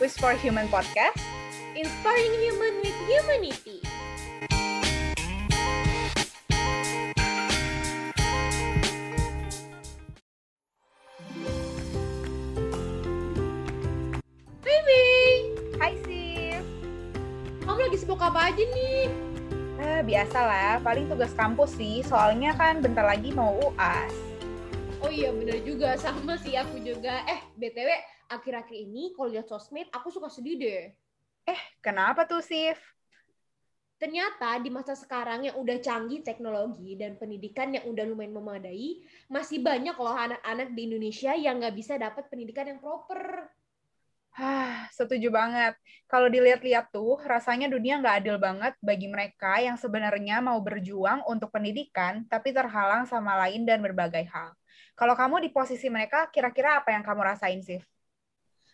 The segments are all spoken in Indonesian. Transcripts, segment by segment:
Wish for Human Podcast, inspiring human with humanity. Baby, Hai Sif. kamu lagi sibuk apa aja nih? Eh, biasalah, paling tugas kampus sih, soalnya kan bentar lagi mau UAS. Oh iya bener juga, sama sih aku juga. Eh, BTW, akhir-akhir ini kalau lihat sosmed, aku suka sedih deh. Kenapa tuh Sif? Ternyata di masa sekarang yang udah canggih teknologi dan pendidikan yang udah lumayan memadai, masih banyak loh anak-anak di Indonesia yang nggak bisa dapat pendidikan yang proper. Hah, setuju banget. Kalau dilihat-lihat tuh, rasanya dunia nggak adil banget bagi mereka yang sebenarnya mau berjuang untuk pendidikan, tapi terhalang sama lain dan berbagai hal. Kalau kamu di posisi mereka, kira-kira apa yang kamu rasain, Sif?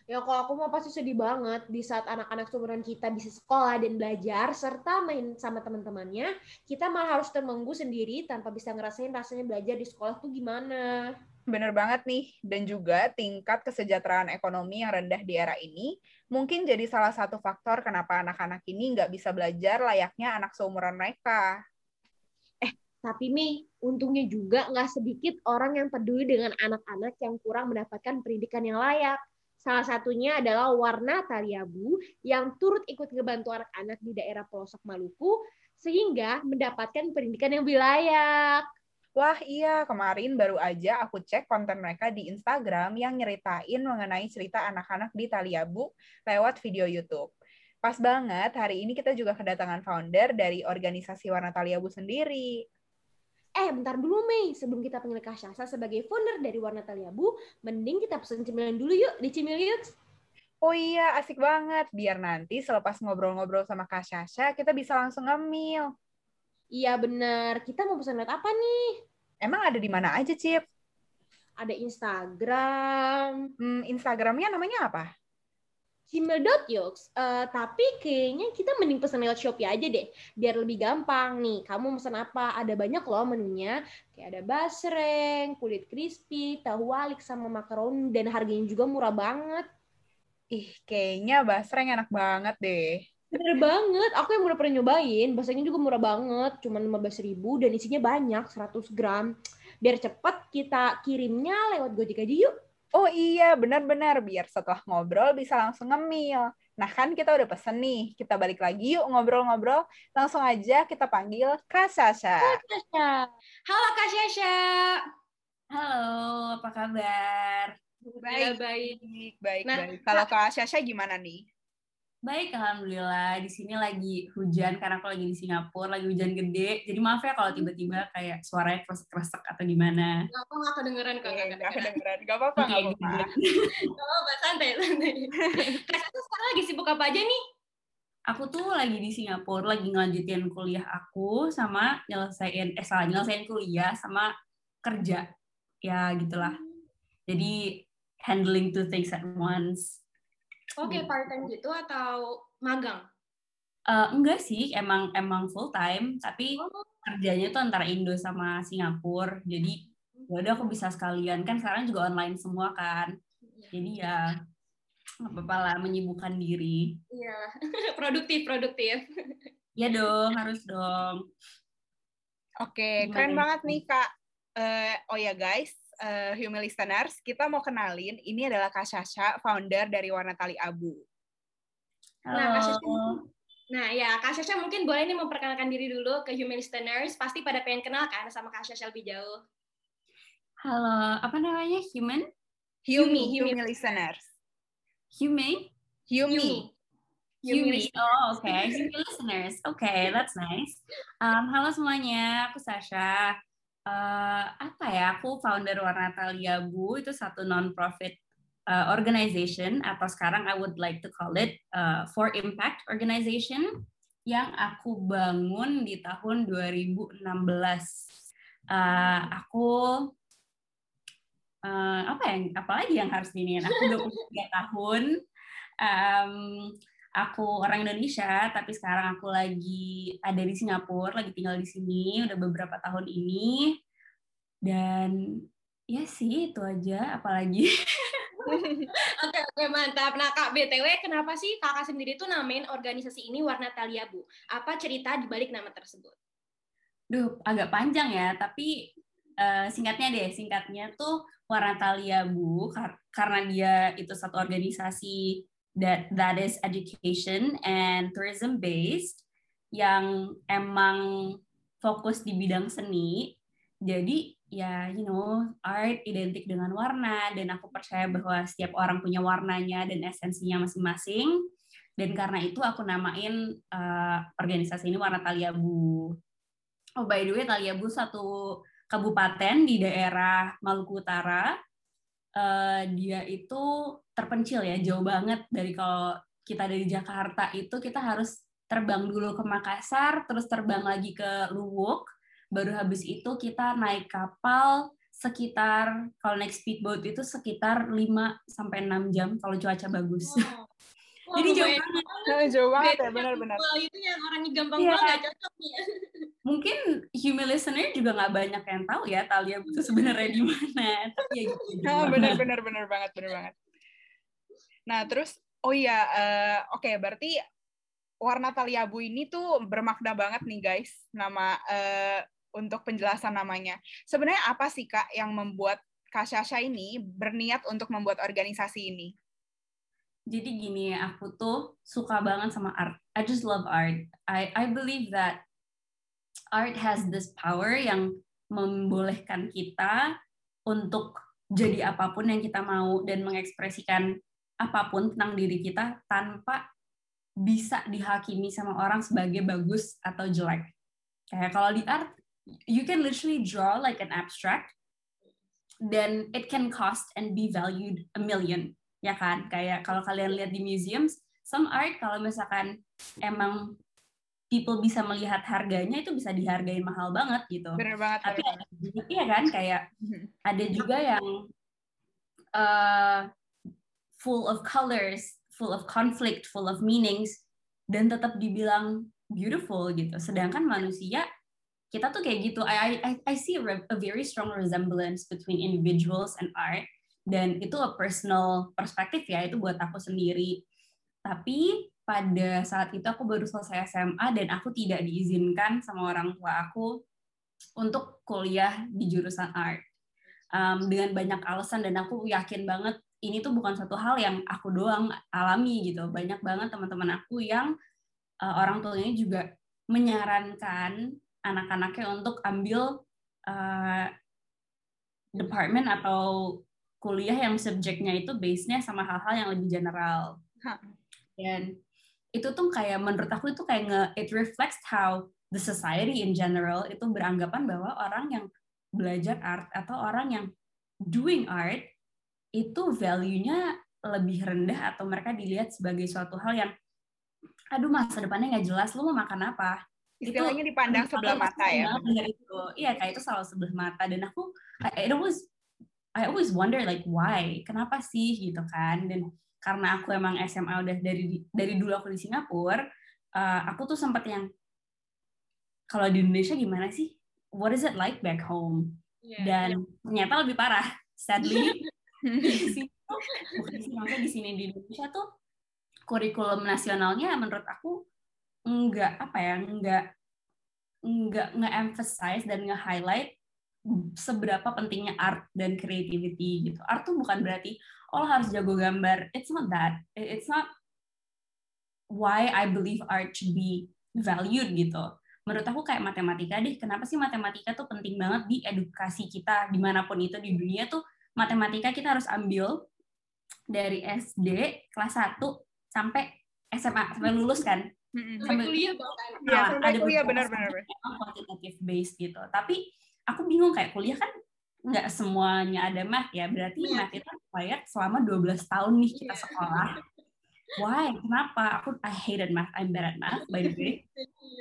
Ya kalau aku mau pasti sedih banget di saat anak-anak seumuran kita bisa sekolah dan belajar serta main sama teman-temannya, kita malah harus termenggu sendiri tanpa bisa ngerasain rasanya belajar di sekolah tuh gimana. Bener banget nih, dan juga tingkat kesejahteraan ekonomi yang rendah di era ini mungkin jadi salah satu faktor kenapa anak-anak ini nggak bisa belajar layaknya anak seumuran mereka. Tapi Mei, untungnya juga nggak sedikit orang yang peduli dengan anak-anak yang kurang mendapatkan pendidikan yang layak. Salah satunya adalah Warna Taliabu yang turut ikut ngebantu anak-anak di daerah pelosok Maluku sehingga mendapatkan pendidikan yang lebih layak. Wah iya, kemarin baru aja aku cek konten mereka di Instagram yang nyeritain mengenai cerita anak-anak di Taliabu lewat video YouTube. Pas banget, hari ini kita juga kedatangan founder dari organisasi Warna Taliabu sendiri. Eh, bentar dulu Mei. Sebelum kita panggil Kak Syasa sebagai founder dari Warna Taliabu, mending kita pesen cemilan dulu yuk di Cimil Yuk. Oh iya, asik banget. Biar nanti selepas ngobrol-ngobrol sama Kak Syasha, kita bisa langsung ngemil. Iya bener. Kita mau pesan lihat apa nih? Emang ada di mana aja, Cip? Ada Instagram, Hmm, Instagramnya namanya apa? Cimil.yux. Eh, tapi kayaknya kita mending pesan lewat Shopee aja deh. Biar lebih gampang nih. Kamu pesan apa? Ada banyak loh menunya. Kayak ada basreng, kulit crispy, tahu walik, sama makaroni. Dan harganya juga murah banget. Ih, kayaknya basreng enak banget deh. Bener banget, aku yang udah pernah nyobain, basahnya juga murah banget, cuma 15 ribu dan isinya banyak, 100 gram. Biar cepet kita kirimnya lewat Gojek aja yuk. Oh iya, benar-benar. Biar setelah ngobrol bisa langsung ngemil. Nah kan kita udah pesen nih, kita balik lagi yuk ngobrol-ngobrol. Langsung aja kita panggil Kak Sasha. Halo Kak Syasha. Halo, apa kabar? Baik. baik. Baik, Nah, baik. Kalau Kak Sasha gimana nih? Baik, alhamdulillah. Di sini lagi hujan karena aku lagi di Singapura, lagi hujan gede. Jadi maaf ya kalau tiba-tiba kayak suaranya kresek-kresek atau gimana. Gak apa nggak kedengeran kok, nggak Nggak kedengeran. Gak apa-apa, nggak gitu. apa-apa. Gak apa, santai, santai. Kak Syasha sekarang lagi sibuk apa aja nih? Aku tuh lagi di Singapura, lagi ngelanjutin kuliah aku sama nyelesain, eh salah, nyelesain kuliah sama kerja. Ya, gitulah. Jadi, handling two things at once. Oke, part-time gitu atau magang? Eh, enggak sih, emang emang full time, tapi kerjanya tuh antara Indo sama Singapura. Jadi ya udah aku bisa sekalian kan sekarang juga online semua kan. Jadi ya nggak apa-apa lah menyibukkan diri. Iya, produktif, produktif. Ya dong, harus dong. Oke, keren banget nih Kak. Eh, oh ya guys, eh Human Listeners, kita mau kenalin, ini adalah Kak Sasha, founder dari Warna Tali Abu. Halo. Nah, Kak Syasha- Nah ya, Kak Syasha mungkin boleh nih memperkenalkan diri dulu ke Human Listeners. Pasti pada pengen kenal kan sama Kak Syasha lebih jauh. Halo, apa namanya? Human? Humi, Humi. Humi Listeners. Humane? Humi. Yumi. Oh, oke. Yumi listeners. Oke, that's nice. Um, halo semuanya, aku Sasha. Eh, apa ya? Aku founder Warna Taliabu. Itu satu non-profit uh, organization atau sekarang I would like to call it uh, for impact organization yang aku bangun di tahun 2016. Uh, aku uh, apa yang apalagi yang harus diniin? Aku 23 tahun. Um, aku orang Indonesia, tapi sekarang aku lagi ada di Singapura, lagi tinggal di sini udah beberapa tahun ini. Dan ya sih itu aja, apalagi. Oke oke mantap. Nah kak BTW, kenapa sih kakak sendiri tuh namain organisasi ini Warna Talia Bu? Apa cerita di balik nama tersebut? Duh, agak panjang ya, tapi uh, singkatnya deh, singkatnya tuh Warna Talia Bu, kar karena dia itu satu organisasi that that is education and tourism based yang emang fokus di bidang seni. Jadi ya you know art identik dengan warna dan aku percaya bahwa setiap orang punya warnanya dan esensinya masing-masing dan karena itu aku namain uh, organisasi ini warna Taliabu. Oh by the way Taliabu satu kabupaten di daerah Maluku Utara. Uh, dia itu terpencil ya jauh banget dari kalau kita dari Jakarta itu kita harus terbang dulu ke Makassar terus terbang lagi ke Luwuk baru habis itu kita naik kapal sekitar kalau naik speedboat itu sekitar 5 sampai 6 jam kalau cuaca bagus. Wow. Wow, Jadi jauh banget. jauh banget ya benar-benar. itu yang orangnya gampang yeah. banget cocok nih. Mungkin human listener juga nggak banyak yang tahu ya Talia itu sebenarnya di mana. Tapi ya gitu. Oh, benar-benar benar banget benar banget. Nah, terus oh iya uh, oke okay, berarti warna Taliabu ini tuh bermakna banget nih guys nama uh, untuk penjelasan namanya. Sebenarnya apa sih Kak yang membuat Kak Shasha ini berniat untuk membuat organisasi ini? Jadi gini, aku tuh suka banget sama art. I just love art. I I believe that art has this power yang membolehkan kita untuk jadi apa pun yang kita mau dan mengekspresikan apa pun tentang diri kita tanpa bisa dihakimi sama orang sebagai bagus atau jelek. Kayak kalau di art, you can literally draw like an abstract then it can cost and be valued a million ya kan? Kayak kalau kalian lihat di museums some art kalau misalkan emang people bisa melihat harganya itu bisa dihargai mahal banget gitu. Benar banget tapi ada juga, iya kan? Kayak mm-hmm. ada juga yang uh, full of colors full of conflict full of meanings dan tetap dibilang beautiful gitu. Sedangkan manusia kita tuh kayak gitu. I I I see a, a very strong resemblance between individuals and art dan itu a personal perspektif ya itu buat aku sendiri. Tapi pada saat itu aku baru selesai SMA dan aku tidak diizinkan sama orang tua aku untuk kuliah di jurusan art. Um, dengan banyak alasan dan aku yakin banget ini tuh bukan satu hal yang aku doang alami gitu. Banyak banget teman-teman aku yang uh, orang tuanya juga menyarankan anak-anaknya untuk ambil uh, department atau kuliah yang subjeknya itu base-nya sama hal-hal yang lebih general. Dan itu tuh kayak menurut aku itu kayak nge it reflects how the society in general itu beranggapan bahwa orang yang belajar art atau orang yang doing art itu value-nya lebih rendah atau mereka dilihat sebagai suatu hal yang aduh masa depannya nggak jelas lu mau makan apa? Istilahnya itu, dipandang sebelah mata ya. itu. Iya kayak itu selalu sebelah mata. Dan aku I always I always wonder like why? Kenapa sih? Gitu kan. Dan karena aku emang SMA udah dari dari dulu aku di Singapura uh, aku tuh sempat yang kalau di Indonesia gimana sih? What is it like back home? Yeah, dan yeah. ternyata lebih parah. Sadly di sini bukan di sini di Indonesia tuh kurikulum nasionalnya menurut aku nggak apa ya nggak nggak nge-emphasize dan nge-highlight seberapa pentingnya art dan creativity gitu. Art tuh bukan berarti oh harus jago gambar. It's not that. It's not why I believe art should be valued gitu. Menurut aku kayak matematika deh. Kenapa sih matematika tuh penting banget di edukasi kita di mana pun itu di dunia tuh matematika kita harus ambil dari SD kelas 1 sampai SMA sampai lulus kan Sampai kuliah bahkan. Ya, sampai ada kuliah benar-benar. Quantitative based gitu. Tapi aku bingung kayak kuliah kan nggak semuanya ada math ya. Berarti yeah. math itu required selama 12 tahun nih kita yeah. sekolah. Why? Kenapa? Aku I hated math. I'm bad at math by the way.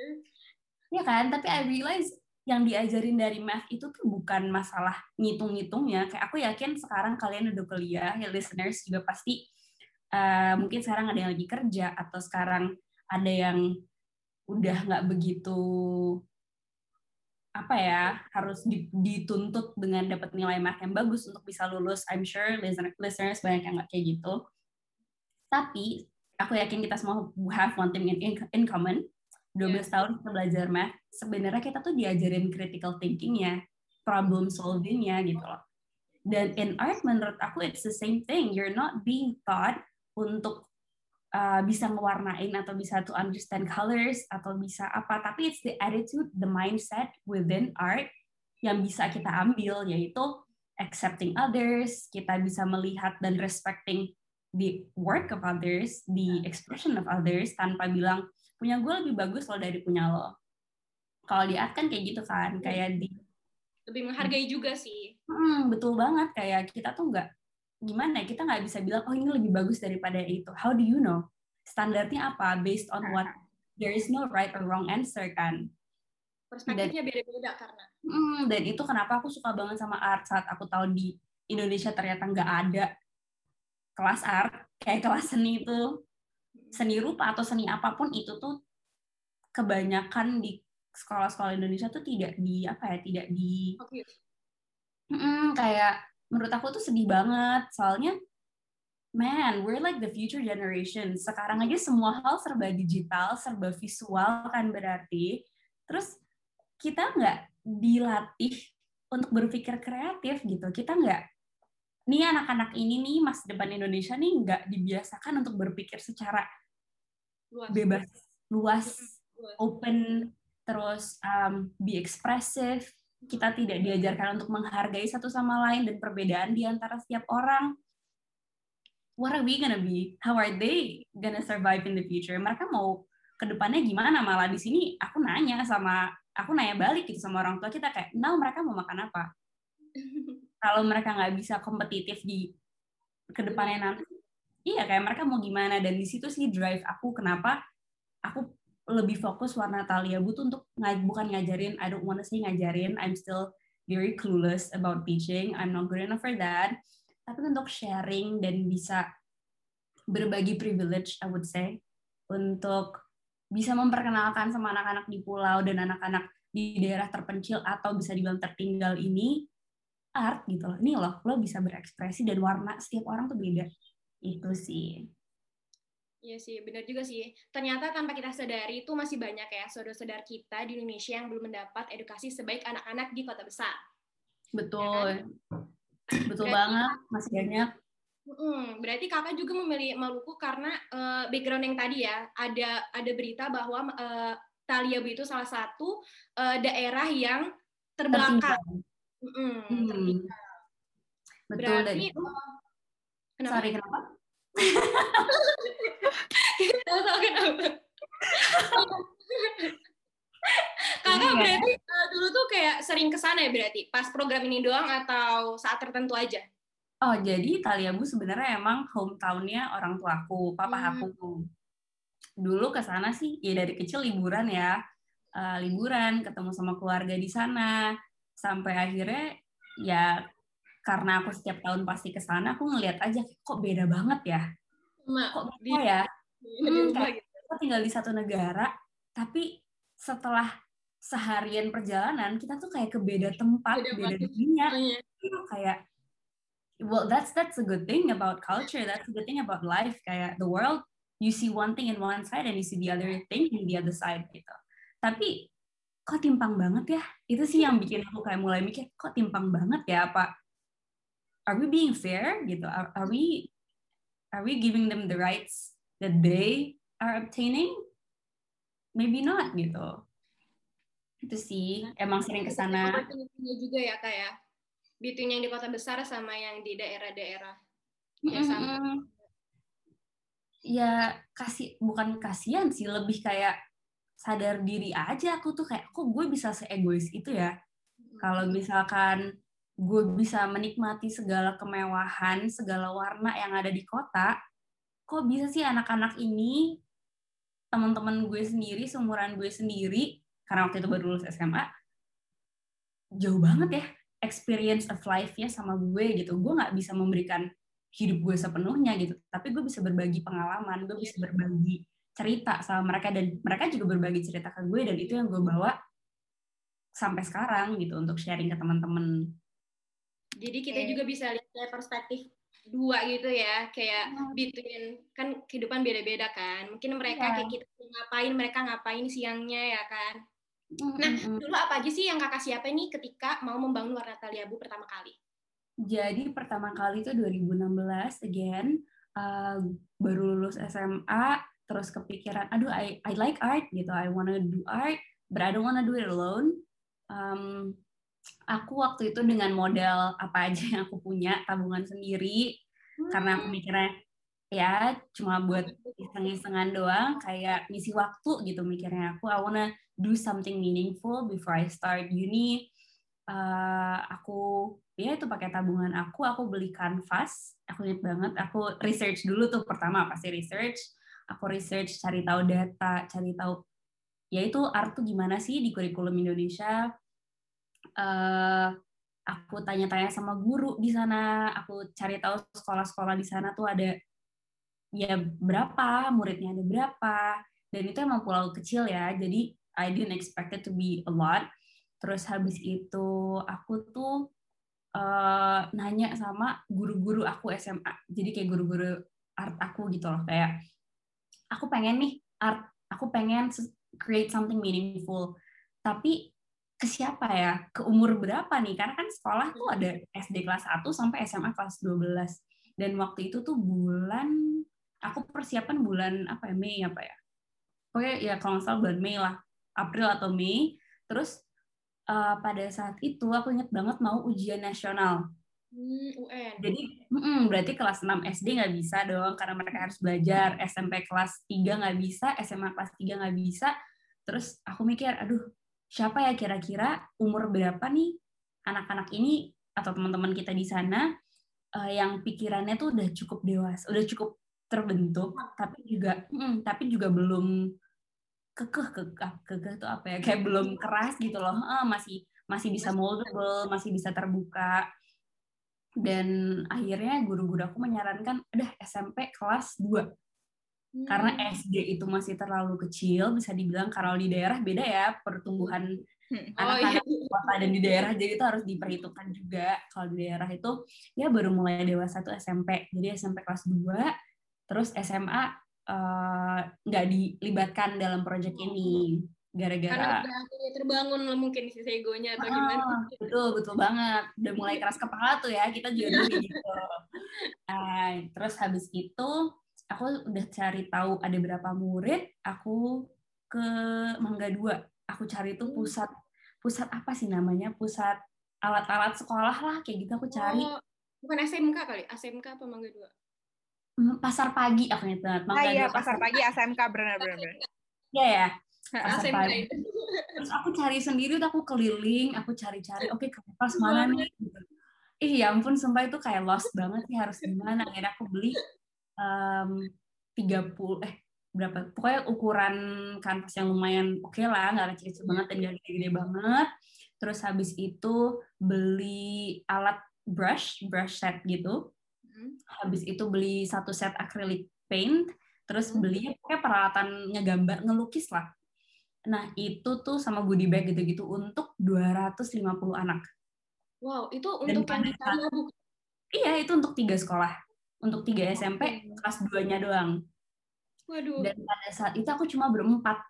ya kan? Tapi I realize yang diajarin dari math itu tuh bukan masalah ngitung-ngitungnya. Kayak aku yakin sekarang kalian udah kuliah, ya listeners juga pasti uh, mungkin sekarang ada yang lagi kerja atau sekarang ada yang udah nggak begitu apa ya harus dituntut dengan dapat nilai mark yang bagus untuk bisa lulus I'm sure listeners banyak yang nggak kayak gitu Tapi aku yakin kita semua have one thing in, in, in common. 12 Yeah. tahun kita belajar math, sebenarnya kita tuh diajarin critical thinking-nya, problem solving-nya gitu loh. Dan in art menurut aku it's the same thing. You're not being taught untuk uh, bisa ngewarnain atau bisa to understand colors atau bisa apa, tapi it's the attitude, the mindset within art yang bisa kita ambil yaitu accepting others, kita bisa melihat dan respecting the work of others, the expression of others tanpa bilang punya gue lebih bagus loh dari punya lo. Kalau di art kan kayak gitu kan, kayak di Lebih menghargai juga sih. Hmm, betul banget kayak kita tuh nggak gimana kita nggak bisa bilang oh ini lebih bagus daripada itu. How do you know? Standarnya apa? Based on what? There is no right or wrong answer kan. Perspektifnya beda-beda karena. Hmm, dan itu kenapa aku suka banget sama art saat aku tahu di Indonesia ternyata nggak ada kelas art kayak kelas seni itu seni rupa atau seni apa pun itu tuh kebanyakan di sekolah-sekolah Indonesia tuh tidak di apa ya tidak di Oke. Mm, kayak menurut aku tuh sedih banget. Soalnya man we're like the future generation. Sekarang aja semua hal serba digital serba visual kan berarti. Terus kita nggak dilatih untuk berpikir kreatif gitu. Kita nggak nih anak-anak ini nih masa depan Indonesia nih nggak dibiasakan untuk berpikir secara Luas. bebas luas Luas. open terus um, be expressive kita tidak diajarkan untuk menghargai satu sama lain dan perbedaan di antara setiap orang. What are we gonna be? How are they gonna survive in the future? Mereka mau ke depannya gimana? Malah di sini aku nanya sama aku nanya balik gitu sama orang tua kita kayak nah mereka mau makan apa? Kalau mereka nggak bisa kompetitif di ke depannya nanti iya kayak mereka mau gimana? Dan di situ sih drive aku kenapa aku lebih fokus warna Talia butuh untuk ngaj bukan ngajarin I don't wanna say ngajarin I'm still very clueless about teaching I'm not good enough for that tapi untuk sharing dan bisa berbagi privilege I would say untuk bisa memperkenalkan sama anak-anak di pulau dan anak-anak di daerah terpencil atau bisa dibilang tertinggal ini art gitu loh. Ini loh, lo bisa berekspresi dan warna setiap orang tuh beda. Itu sih. Iya sih, benar juga sih. Ternyata tanpa kita sadari itu masih banyak ya saudara-saudara kita di Indonesia yang belum mendapat edukasi sebaik anak-anak di kota besar. Betul. Betul Berarti- banget, masih banyak. Mm, berarti kakak juga memilih Maluku karena eh, background yang tadi ya ada ada berita bahwa eh, Taliabu itu salah satu eh, daerah yang terbelakang. Mm, Hmm. Betul Berarti itu. eh, kenapa? Sorry kenapa? Tahu tahu kenapa? Kakak Iya. berarti eh, dulu tuh kayak sering ke sana ya berarti pas program ini doang atau saat tertentu aja? Oh, jadi Taliabu sebenarnya emang hometown-nya orang tuaku, papa Hmm. aku. Dulu ke sana sih, ya dari kecil liburan ya. Eh, liburan, ketemu sama keluarga di sana. Sampai akhirnya, ya karena aku setiap tahun pasti ke sana, aku ngeliat aja, kok beda banget ya? Kok di, beda ya? di Hmm, rumah kayak- gitu. Kita tinggal di satu negara, tapi setelah seharian perjalanan, kita tuh kayak ke beda tempat, Beda beda dunia. Oh, iya. Iya, kayak well that's that's a good thing about culture that's a good thing about life kayak the world you see one thing in one side and you see the other thing in the other side gitu tapi kok timpang banget ya itu sih yang bikin aku kayak mulai mikir kok timpang banget ya apa are we being fair? Gitu. Are, are we are we giving them the rights that they are obtaining? Maybe not gitu. Itu sih emang sering ke sana juga ya kak ya. Between yang di kota besar sama yang di daerah-daerah. Ya, sama. Ya kasih bukan kasihan sih lebih kayak sadar diri aja. Aku tuh kayak kok gue bisa seegois itu ya? Kalau misalkan gue bisa menikmati segala kemewahan segala warna yang ada di kota kok bisa sih anak-anak ini teman-teman gue sendiri seumuran gue sendiri karena waktu itu baru lulus SMA jauh banget ya experience of life-nya sama gue gitu. Gue nggak bisa memberikan hidup gue sepenuhnya gitu tapi gue bisa berbagi pengalaman gue bisa berbagi cerita sama mereka dan mereka juga berbagi cerita ke gue dan itu yang gue bawa sampai sekarang gitu untuk sharing ke teman-teman Jadi kita Oke. juga bisa lihat dari perspektif dua gitu ya kayak between kan kehidupan beda-beda kan mungkin mereka Iya. kayak kita ngapain mereka ngapain siangnya ya kan nah Mm-mm. dulu apa aja sih yang kakak siapin nih ketika mau membangun warna Taliabu pertama kali Jadi pertama kali itu 2016 again uh, baru lulus SMA terus kepikiran aduh I I like art gitu I wanna do art but I don't wanna do it alone. Um, aku waktu itu dengan modal apa aja yang aku punya tabungan sendiri. Karena aku mikirnya ya cuma buat iseng-isengan doang kayak ngisi waktu gitu mikirnya. Aku I wanna do something meaningful before I start uni. Eh, aku ya itu pakai tabungan aku. Aku beli kanvas. Aku ingat banget aku research dulu tuh pertama pasti research. Aku research cari tahu data cari tahu ya itu art tuh gimana sih di kurikulum Indonesia Eh, aku tanya-tanya sama guru di sana. Aku cari tahu sekolah-sekolah di sana tuh ada ya berapa muridnya ada berapa. Dan itu emang pulau kecil ya jadi I didn't expect it to be a lot. Terus habis itu aku tuh eh, nanya sama guru-guru aku SMA jadi kayak guru-guru art aku gitu loh kayak aku pengen nih art aku pengen create something meaningful. Tapi ke siapa ya? Ke umur berapa nih? Karena kan sekolah tuh ada SD kelas 1 sampai SMA kelas 12 dan waktu itu tuh bulan aku persiapan bulan apa ya? Mei apa ya? Oke ya kalau nggak salah bulan Mei lah. April atau Mei. Terus eh, pada saat itu aku inget banget mau ujian nasional. Hmm, UN jadi mm-mm, berarti kelas 6 SD nggak bisa dong karena mereka harus belajar. SMP kelas 3 nggak bisa SMA kelas 3 nggak bisa. Terus aku mikir aduh siapa ya kira-kira umur berapa nih anak-anak ini atau teman-teman kita di sana eh, yang pikirannya tuh udah cukup dewasa udah cukup terbentuk tapi juga mm, tapi juga belum kekeh kekeh kekeh itu apa ya kayak belum keras gitu loh. Eh, masih masih bisa moldable masih bisa terbuka. Dan akhirnya guru-guru aku menyarankan udah SMP kelas 2 karena Hmm. SD itu masih terlalu kecil bisa dibilang kalau di daerah beda ya pertumbuhan Hmm. oh iya. anak-anak di kota dan di daerah jadi itu harus diperhitungkan juga. Kalau di daerah itu ya baru mulai dewasa tuh SMP jadi SMP kelas 2 terus SMA eh, nggak dilibatkan dalam proyek ini karena gara-gara udah akhirnya terbangun lah mungkin si egonya atau gimana. Ah, betul betul banget. Udah mulai keras kepala tuh ya kita juga dulu gitu. Nah, terus habis itu aku udah cari tahu ada berapa murid aku ke Mangga 2 aku cari tuh pusat pusat apa sih namanya? Pusat alat-alat sekolah lah kayak gitu aku cari. Oh, bukan SMK kali? SMK apa Mangga Dua? Hmm, pasar pagi aku ingat banget Ah Mangga iya, 2 pasar pagi SMK benar-benar. benar. Iya ya Ah, pasar SMK pagi. itu. Terus aku cari sendiri tuh aku keliling aku cari-cari oke kelas mana nih? Gitu. ih ya ampun sumpah itu kayak lost banget sih harus gimana. Akhirnya aku beli em, 30 eh berapa? Pokoknya ukuran kanvas yang lumayan oke lah nggak kecil-kecil banget dan nggak gede-gede banget. Terus habis itu beli alat brush brush set gitu. Hmm. habis itu beli satu set acrylic paint. Terus Hmm. beli pokoknya peralatan ngegambar ngelukis lah. Nah itu tuh sama goodie bag gitu-gitu untuk 250 anak. Wow itu untuk yang di iya itu untuk tiga sekolah untuk tiga SMP kelas 2 nya doang. Waduh. Dan pada saat itu aku cuma berempat.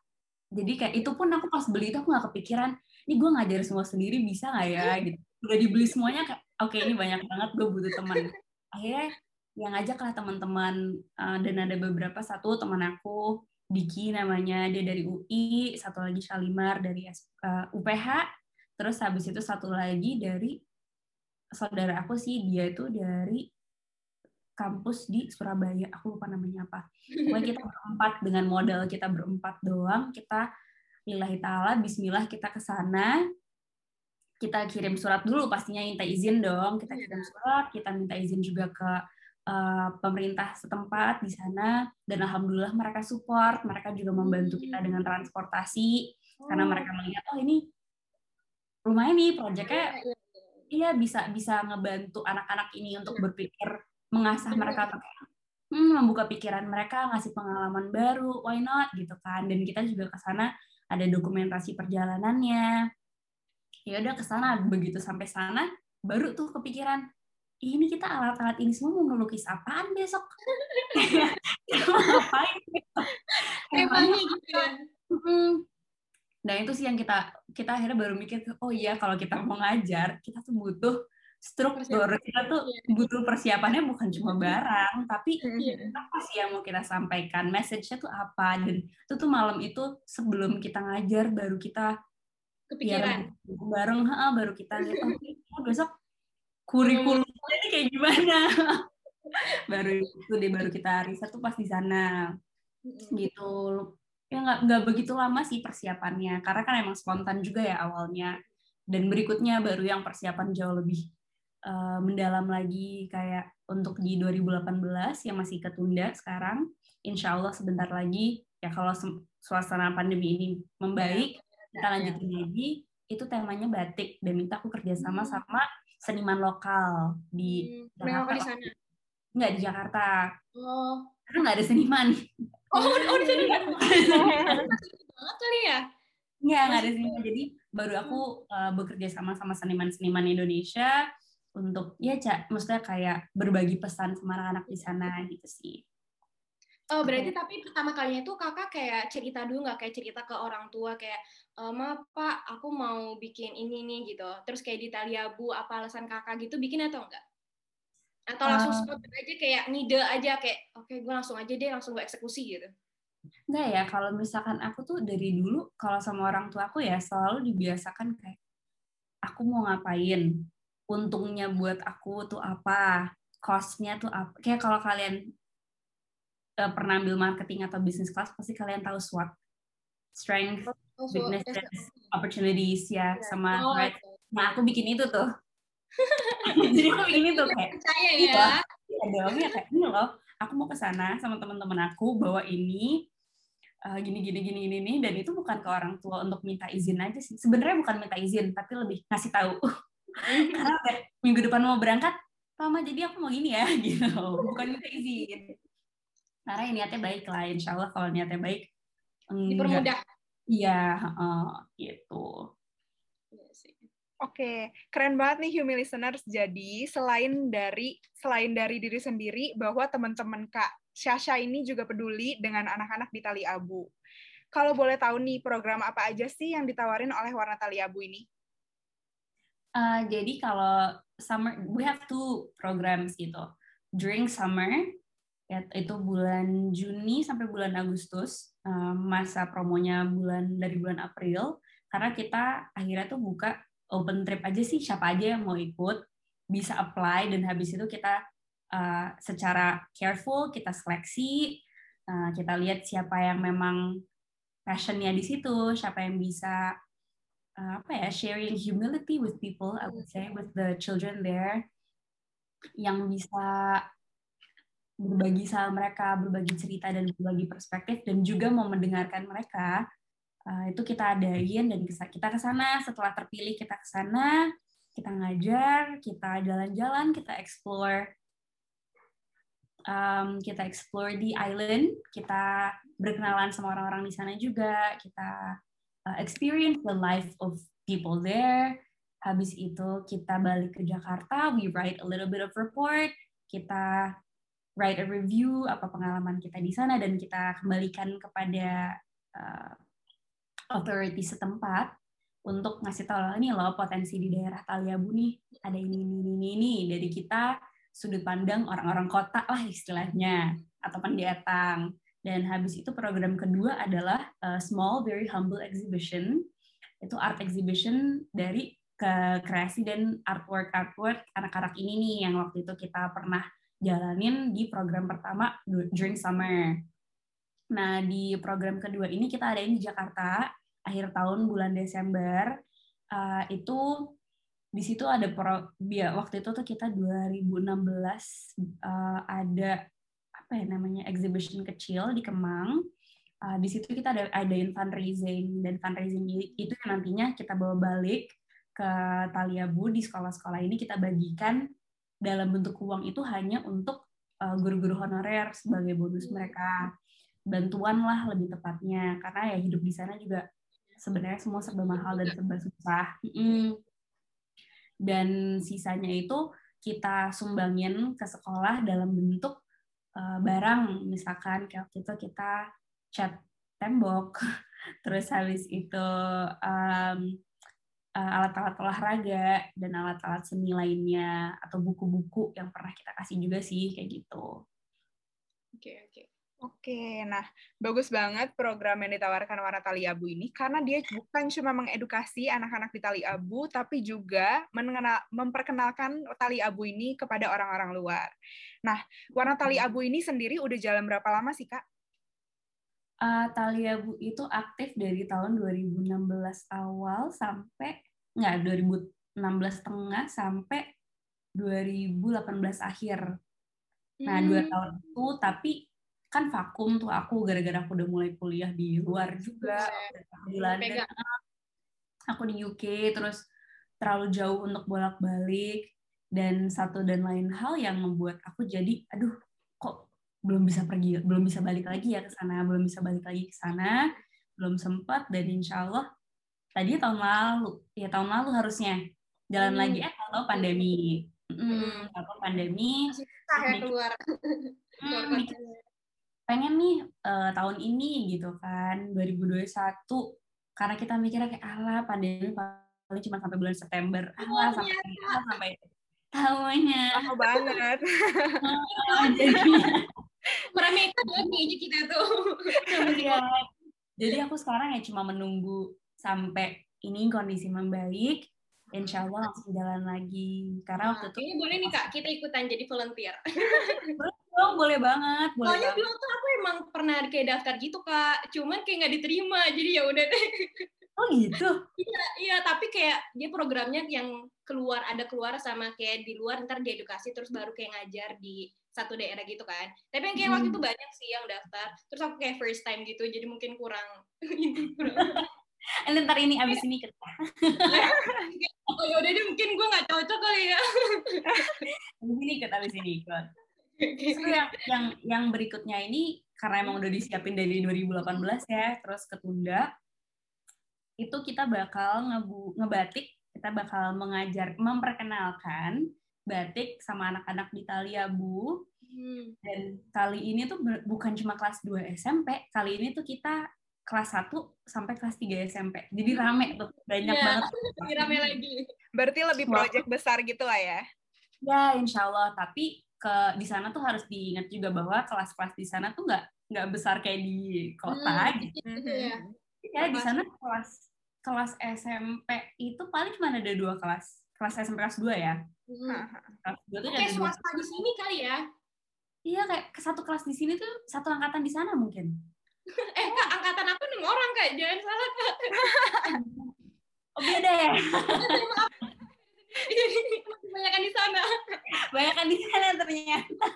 Jadi kayak itu pun aku pas beli itu aku nggak kepikiran ini gue ngajar semua sendiri bisa nggak ya? Gitu. Udah dibeli semuanya oke ini banyak banget gue butuh teman. Akhirnya yang ngajak lah teman-teman eh, dan ada beberapa satu teman aku Diki namanya dia dari UI satu lagi Shalimar dari S- eh, UPH terus habis itu satu lagi dari saudara aku sih dia itu dari kampus di Surabaya. Aku lupa namanya apa. Pokoknya kita berempat dengan modal kita berempat doang kita lillahi ta'ala bismillah kita ke sana. Kita kirim surat dulu pastinya minta izin dong. Kita kirim surat kita minta izin juga ke eh, pemerintah setempat di sana. Dan alhamdulillah mereka support mereka juga membantu kita dengan transportasi. Karena Oh, mereka melihat oh ini lumayan nih proyeknya iya, iya. iya bisa bisa ngebantu anak-anak ini untuk Iya. berpikir mengasah mereka kayak, hmm, membuka pikiran mereka ngasih pengalaman baru why not gitu kan dan kita juga ke sana ada dokumentasi perjalanannya ya udah ke sana begitu sampai sana baru tuh kepikiran ini kita alat-alat ini semua mau ngelukis apaan besok? ngapain? Temanya gitu ya. Nah itu sih yang kita kita akhirnya baru mikir oh iya kalau kita mau ngajar kita tuh butuh struktur kita tuh butuh persiapannya bukan cuma barang tapi apa sih yang mau kita sampaikan? Message-nya tuh apa? Dan itu tuh malam itu sebelum kita ngajar baru kita kepikiran? ya, bareng ha, baru kita lihat oh, besok kurikulumnya ini kayak gimana? Baru itu deh baru kita riset tuh pas di sana. Gitu. Ya nggak nggak begitu lama sih persiapannya karena kan emang spontan juga ya awalnya. Dan berikutnya baru yang persiapan jauh lebih uh, mendalam lagi kayak untuk di 2018 yang masih ketunda sekarang insya Allah sebentar lagi ya kalau suasana pandemi ini membaik kita lanjutin lagi itu temanya batik dan minta aku kerjasama hmm. sama seniman lokal di hmm. Jakarta. di sana? Enggak di Jakarta. Oh. Karena nggak ada seniman. Oh, oh di seniman. banget kali ya? Enggak, nggak ada seniman. Jadi baru aku uh, bekerja sama sama seniman-seniman Indonesia untuk ya cak, maksudnya kayak berbagi pesan sama anak-anak di sana gitu sih. Oh berarti tapi pertama kalinya itu kakak kayak cerita dulu nggak? Kayak cerita ke orang tua kayak e, ma pak aku mau bikin ini nih gitu. Terus kayak di bu apa alasan kakak gitu bikin atau enggak atau langsung uh, spot aja kayak ngide aja kayak oke okay, gue langsung aja deh langsung gue eksekusi gitu. Enggak ya, kalau misalkan aku tuh dari dulu kalau sama orang tua aku ya selalu dibiasakan kayak aku mau ngapain, untungnya buat aku tuh apa, costnya tuh apa. Kayak kalau kalian uh, pernah ambil marketing atau business class pasti kalian tahu SWOT. Strength oh, weaknesses opportunities ya yeah. sama oh, right nah aku bikin itu tuh. Jadi aku bikin itu kayak percaya ya. iya, iya dong ya kayak ini loh. Aku mau ke sana sama teman-teman aku bawa ini uh, gini gini gini gini nih dan itu bukan ke orang tua untuk minta izin aja sih. Sebenarnya bukan minta izin tapi lebih ngasih tahu karena minggu depan mau berangkat Mama jadi aku mau gini ya gitu bukan minta izin karena ya niatnya baik lah insya Allah kalau niatnya baik dipermudah iya uh, gitu iya Oke, keren banget nih Humi Listeners. Jadi selain dari selain dari diri sendiri, bahwa teman-teman Kak Syasha ini juga peduli dengan anak-anak di Tali Abu. Kalau boleh tahu nih, program apa aja sih yang ditawarin oleh Warna Tali Abu ini? Uh, jadi kalau summer, we have two programs gitu. During summer, itu bulan Juni sampai bulan Agustus masa promonya bulan dari bulan April karena kita akhirnya tuh buka open trip aja sih siapa aja yang mau ikut bisa apply dan habis itu kita uh, secara careful kita seleksi uh, kita lihat siapa yang memang passionnya di situ siapa yang bisa uh, apa ya sharing humility with people I would say with the children there yang bisa berbagi sama mereka, berbagi cerita dan berbagi perspektif dan juga mau mendengarkan mereka. Uh, itu kita adain dan kita ke sana setelah terpilih kita ke sana, kita ngajar, kita jalan-jalan, kita explore um, kita explore di island, kita berkenalan sama orang-orang di sana juga, kita uh, experience the life of people there. Habis itu kita balik ke Jakarta, we write a little bit of report, kita write a review apa pengalaman kita di sana dan kita kembalikan kepada uh, authority setempat untuk ngasih tahu ini loh potensi di daerah Taliabu nih ada ini ini ini ini dari kita sudut pandang orang-orang kota lah istilahnya atau pendatang dan habis itu program kedua adalah uh, small very humble exhibition itu art exhibition dari ke kreasi dan artwork artwork anak-anak ini nih yang waktu itu kita pernah jalanin di program pertama during summer. Nah, di program kedua ini kita ada di Jakarta akhir tahun bulan Desember. Uh, itu di situ ada pro, ya, waktu itu tuh kita 2016 uh, ada apa ya namanya exhibition kecil di Kemang. Uh, di situ kita ada adain fundraising dan fundraising itu yang nantinya kita bawa balik ke Taliabu. Di sekolah-sekolah ini kita bagikan dalam bentuk uang itu hanya untuk uh, guru-guru honorer sebagai bonus mereka. Bantuan lah lebih tepatnya karena ya hidup di sana juga sebenarnya semua serba mahal dan serba susah. Mm. dan sisanya itu kita sumbangin ke sekolah dalam bentuk uh, barang misalkan kayak itu kita cat tembok terus habis itu um, alat-alat olahraga dan alat-alat seni lainnya atau buku-buku yang pernah kita kasih juga sih kayak gitu. Oke okay, oke. Okay. Oke, nah bagus banget program yang ditawarkan Warna Tali Abu ini karena dia bukan cuma mengedukasi anak-anak di Tali Abu, tapi juga mengenal, memperkenalkan Tali Abu ini kepada orang-orang luar. Nah, Warna Tali Abu ini sendiri udah jalan berapa lama sih, Kak? Uh, Tali Abu itu aktif dari tahun 2016 awal sampai, nggak, 2016 tengah sampai 2018 akhir. Nah, dua hmm. tahun itu, tapi kan vakum tuh aku gara-gara aku udah mulai kuliah di luar juga di London. aku di UK terus terlalu jauh untuk bolak-balik. Dan satu dan lain hal yang membuat aku jadi aduh kok belum bisa pergi belum bisa balik lagi ya ke sana belum bisa balik lagi ke sana. Belum sempat dan insya Allah tadi tahun lalu ya tahun lalu harusnya jalan hmm. lagi eh kalau pandemi. Hmm, kalau pandemi susah ya keluar. Hmm, pengen nih uh, tahun ini gitu kan 2021 karena kita mikirnya kayak ala pandemi paling cuma sampai bulan September. Ala oh, sampai ala sampai tahunnya. Lama banget. Jadi meremehkan lagi aja kita tuh. Ya. jadi aku sekarang ya cuma menunggu sampai ini kondisi membaik Insya Allah langsung jalan lagi. Karena waktu itu boleh nih kak kita ikutan jadi volunteer dong, boleh banget. Boleh Soalnya dulu tuh aku emang pernah kayak daftar gitu kak, cuman kayak nggak diterima, jadi ya udah deh. Oh gitu? iya, iya, tapi kayak dia programnya yang keluar ada keluar sama kayak di luar ntar diedukasi terus baru kayak ngajar di satu daerah gitu kan. Tapi yang kayak hmm. waktu itu banyak sih yang daftar. Terus aku kayak first time gitu, jadi mungkin kurang. And ntar ini abis ini kita. oh yaudah deh, mungkin gue nggak cocok kali ya. abis ini ikut, abis ini ikut. Terus yang yang yang berikutnya ini karena emang udah disiapin dari 2018 ya, terus ketunda. Itu kita bakal ngebu, ngebatik, kita bakal mengajar memperkenalkan batik sama anak-anak di Taliabu. Hmm. Dan kali ini tuh bukan cuma kelas 2 SMP, kali ini tuh kita kelas 1 sampai kelas 3 SMP. Jadi rame tuh, banyak yeah, banget. rame lagi. Berarti lebih proyek besar gitu lah ya? Ya, insya Allah. Tapi ke di sana tuh harus diingat juga bahwa kelas-kelas di sana tuh nggak nggak besar kayak di kota hmm, gitu. gitu ya. ya di sana kelas kelas SMP itu paling cuma ada dua kelas. Kelas SMP kelas dua ya. Hmm. Kelas dua tuh Oke, swasta di sini kali ya. Iya, kayak satu kelas di sini tuh satu angkatan di sana mungkin. eh, Kak, angkatan aku enam orang, Kak. Jangan salah, Kak. oh, beda ya? Banyakan di sana. Banyakan di sana ternyata.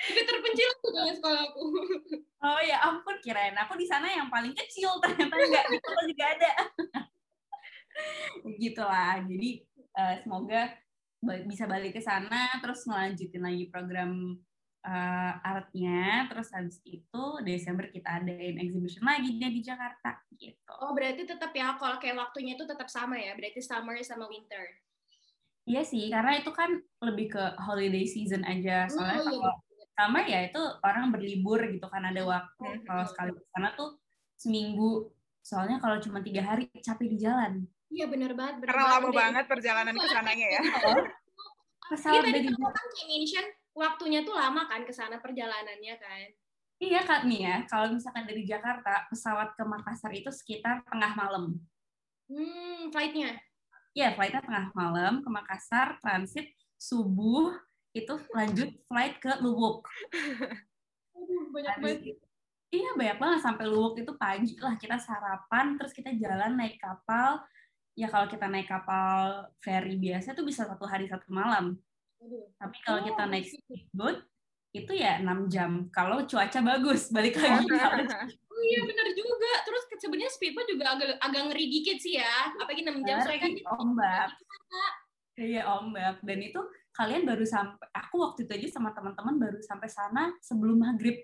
Itu terpencil tuh dengan sekolahku. Oh ya ampun, kirain aku di sana yang paling kecil ternyata enggak di kota juga ada. Gitulah. Jadi uh, semoga bisa balik ke sana terus ngelanjutin lagi program uh, artnya terus habis itu Desember kita adain exhibition lagi dia di Jakarta gitu. Oh berarti tetap ya kalau kayak waktunya itu tetap sama ya berarti summer sama winter. Iya sih karena itu kan lebih ke holiday season aja oh, soalnya oh, iya. kalau summer ya itu orang berlibur gitu kan ada waktu hmm. kalau sekali ke sana tuh seminggu soalnya kalau cuma tiga hari capek di jalan. Iya benar banget. Bener Karena lama banget perjalanan ke sananya ya. Pesawat iya, dari kan kayak mention waktunya tuh lama kan ke sana perjalanannya kan? Iya Kak nih ya, kalau misalkan dari Jakarta pesawat ke Makassar itu sekitar tengah malam. Hmm, flightnya? Iya, flightnya tengah malam ke Makassar, transit subuh itu lanjut flight ke Luwuk. Banyak banget. Iya banyak banget sampai Luwuk itu pagi lah kita sarapan terus kita jalan naik kapal ya kalau kita naik kapal ferry biasa tuh bisa satu hari satu malam tapi kalau kita naik speedboat itu ya 6 jam. Kalau cuaca bagus, balik lagi. oh iya benar juga. Terus sebenarnya speedboat juga agak agak ngeri dikit sih ya. Apalagi 6 jam soalnya kan ombak. Iya ombak. Dan itu kalian baru sampai aku waktu itu aja sama teman-teman baru sampai sana sebelum maghrib.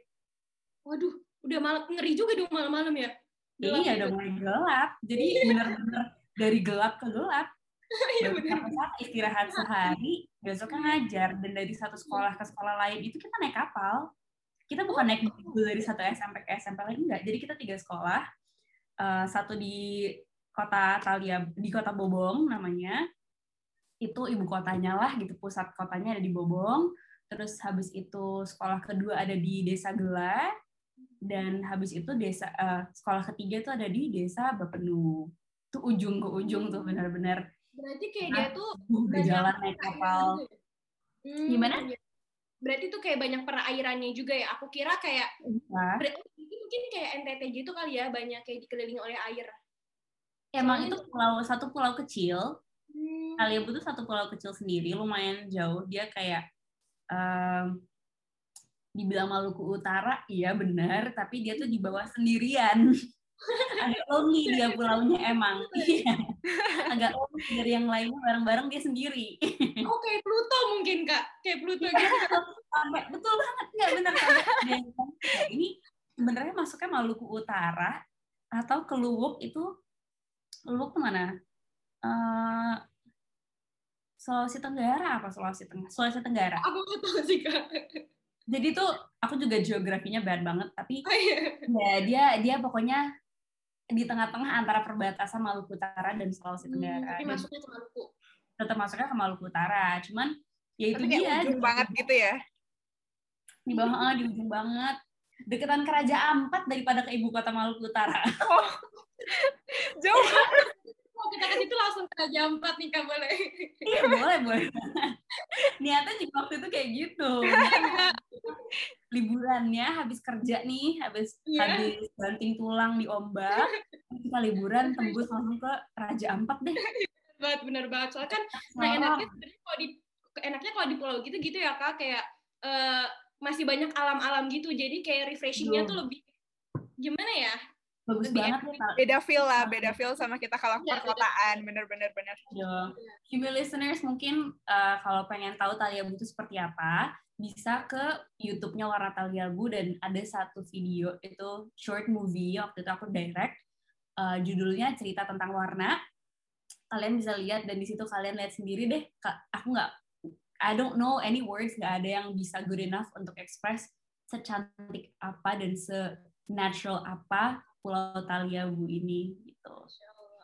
Waduh, udah malam ngeri juga dong malam-malam ya. Gelap iya, udah mulai gelap. Jadi benar-benar dari gelap ke gelap Baru benar. istirahat sehari, besoknya ngajar. Dan dari satu sekolah ke sekolah lain itu kita naik kapal. Kita bukan naik bus dari satu SMP ke SMP lain, enggak. Jadi kita tiga sekolah. Eh, satu di kota Talia, di kota Bobong namanya. Itu ibu kotanya lah gitu, pusat kotanya ada di Bobong. Terus habis itu sekolah kedua ada di Desa Gela. Dan habis itu desa eh, sekolah ketiga itu ada di Desa Bapenu. Itu ujung ke ujung tuh benar-benar Berarti kayak Nah, dia tuh udah jalan naik kapal. Hmm, Gimana? iya. Berarti tuh kayak banyak perairannya juga ya. Aku kira kayak Nah, berarti mungkin kayak NTT gitu kali ya, banyak kayak dikelilingi oleh air. emang itu pulau satu pulau kecil. Hmm. Kaliabu tuh satu pulau kecil sendiri, lumayan jauh. Dia kayak em, dibilang Maluku Utara, iya benar, tapi dia tuh di bawah sendirian. Agak lonely dia pulaunya emang. Iya. Agak lonely dari yang lainnya bareng-bareng dia sendiri. Oh kayak Pluto mungkin kak, kayak Pluto gitu. sampai betul banget nggak benar sampai ada yang bilang, "Ya, ini sebenarnya masuknya Maluku Utara atau ke Luwuk itu Luwuk ke mana? Eh Sulawesi Tenggara apa Sulawesi Tengah? Sulawesi Tenggara. Aku nggak tahu sih kak. Jadi tuh aku juga geografinya bad banget, tapi Oh, iya. ya dia dia pokoknya di tengah-tengah antara perbatasan Maluku Utara dan Sulawesi Hmm, Tenggara. tapi Dan masuknya ke Maluku. tetap masuknya ke Maluku Utara, cuman ya itu Tapi dia ujung banget gitu ya. di bawah ah, di ujung banget deketan ke Raja Ampat daripada ke ibu kota Maluku Utara. Jauh. Kita ke situ langsung ke Raja Ampat nih kak boleh. Iya boleh boleh. Niatnya juga waktu itu kayak gitu. Liburannya habis kerja nih, habis Iya. habis banting tulang di ombak, kita liburan tembus langsung ke Raja Ampat deh. banget bener banget soalnya kan nah enaknya sebenarnya kalau di enaknya kalau di pulau gitu gitu ya kak kayak eh, masih banyak alam-alam gitu jadi kayak refreshingnya tuh lebih gimana ya bagus Lebih banget nih. Beda feel lah, beda feel sama kita kalau beda. perkotaan, bener-bener bener. Yo. Cumi listeners mungkin eh, kalau pengen tahu Taliabu itu seperti apa, bisa ke YouTube-nya Warna Taliabu dan ada satu video itu short movie waktu itu aku direct eh, judulnya cerita tentang warna. Kalian bisa lihat dan di situ kalian lihat sendiri deh. Aku nggak I don't know any words, nggak ada yang bisa good enough untuk express secantik apa dan se natural apa Pulau Taliabu ini gitu.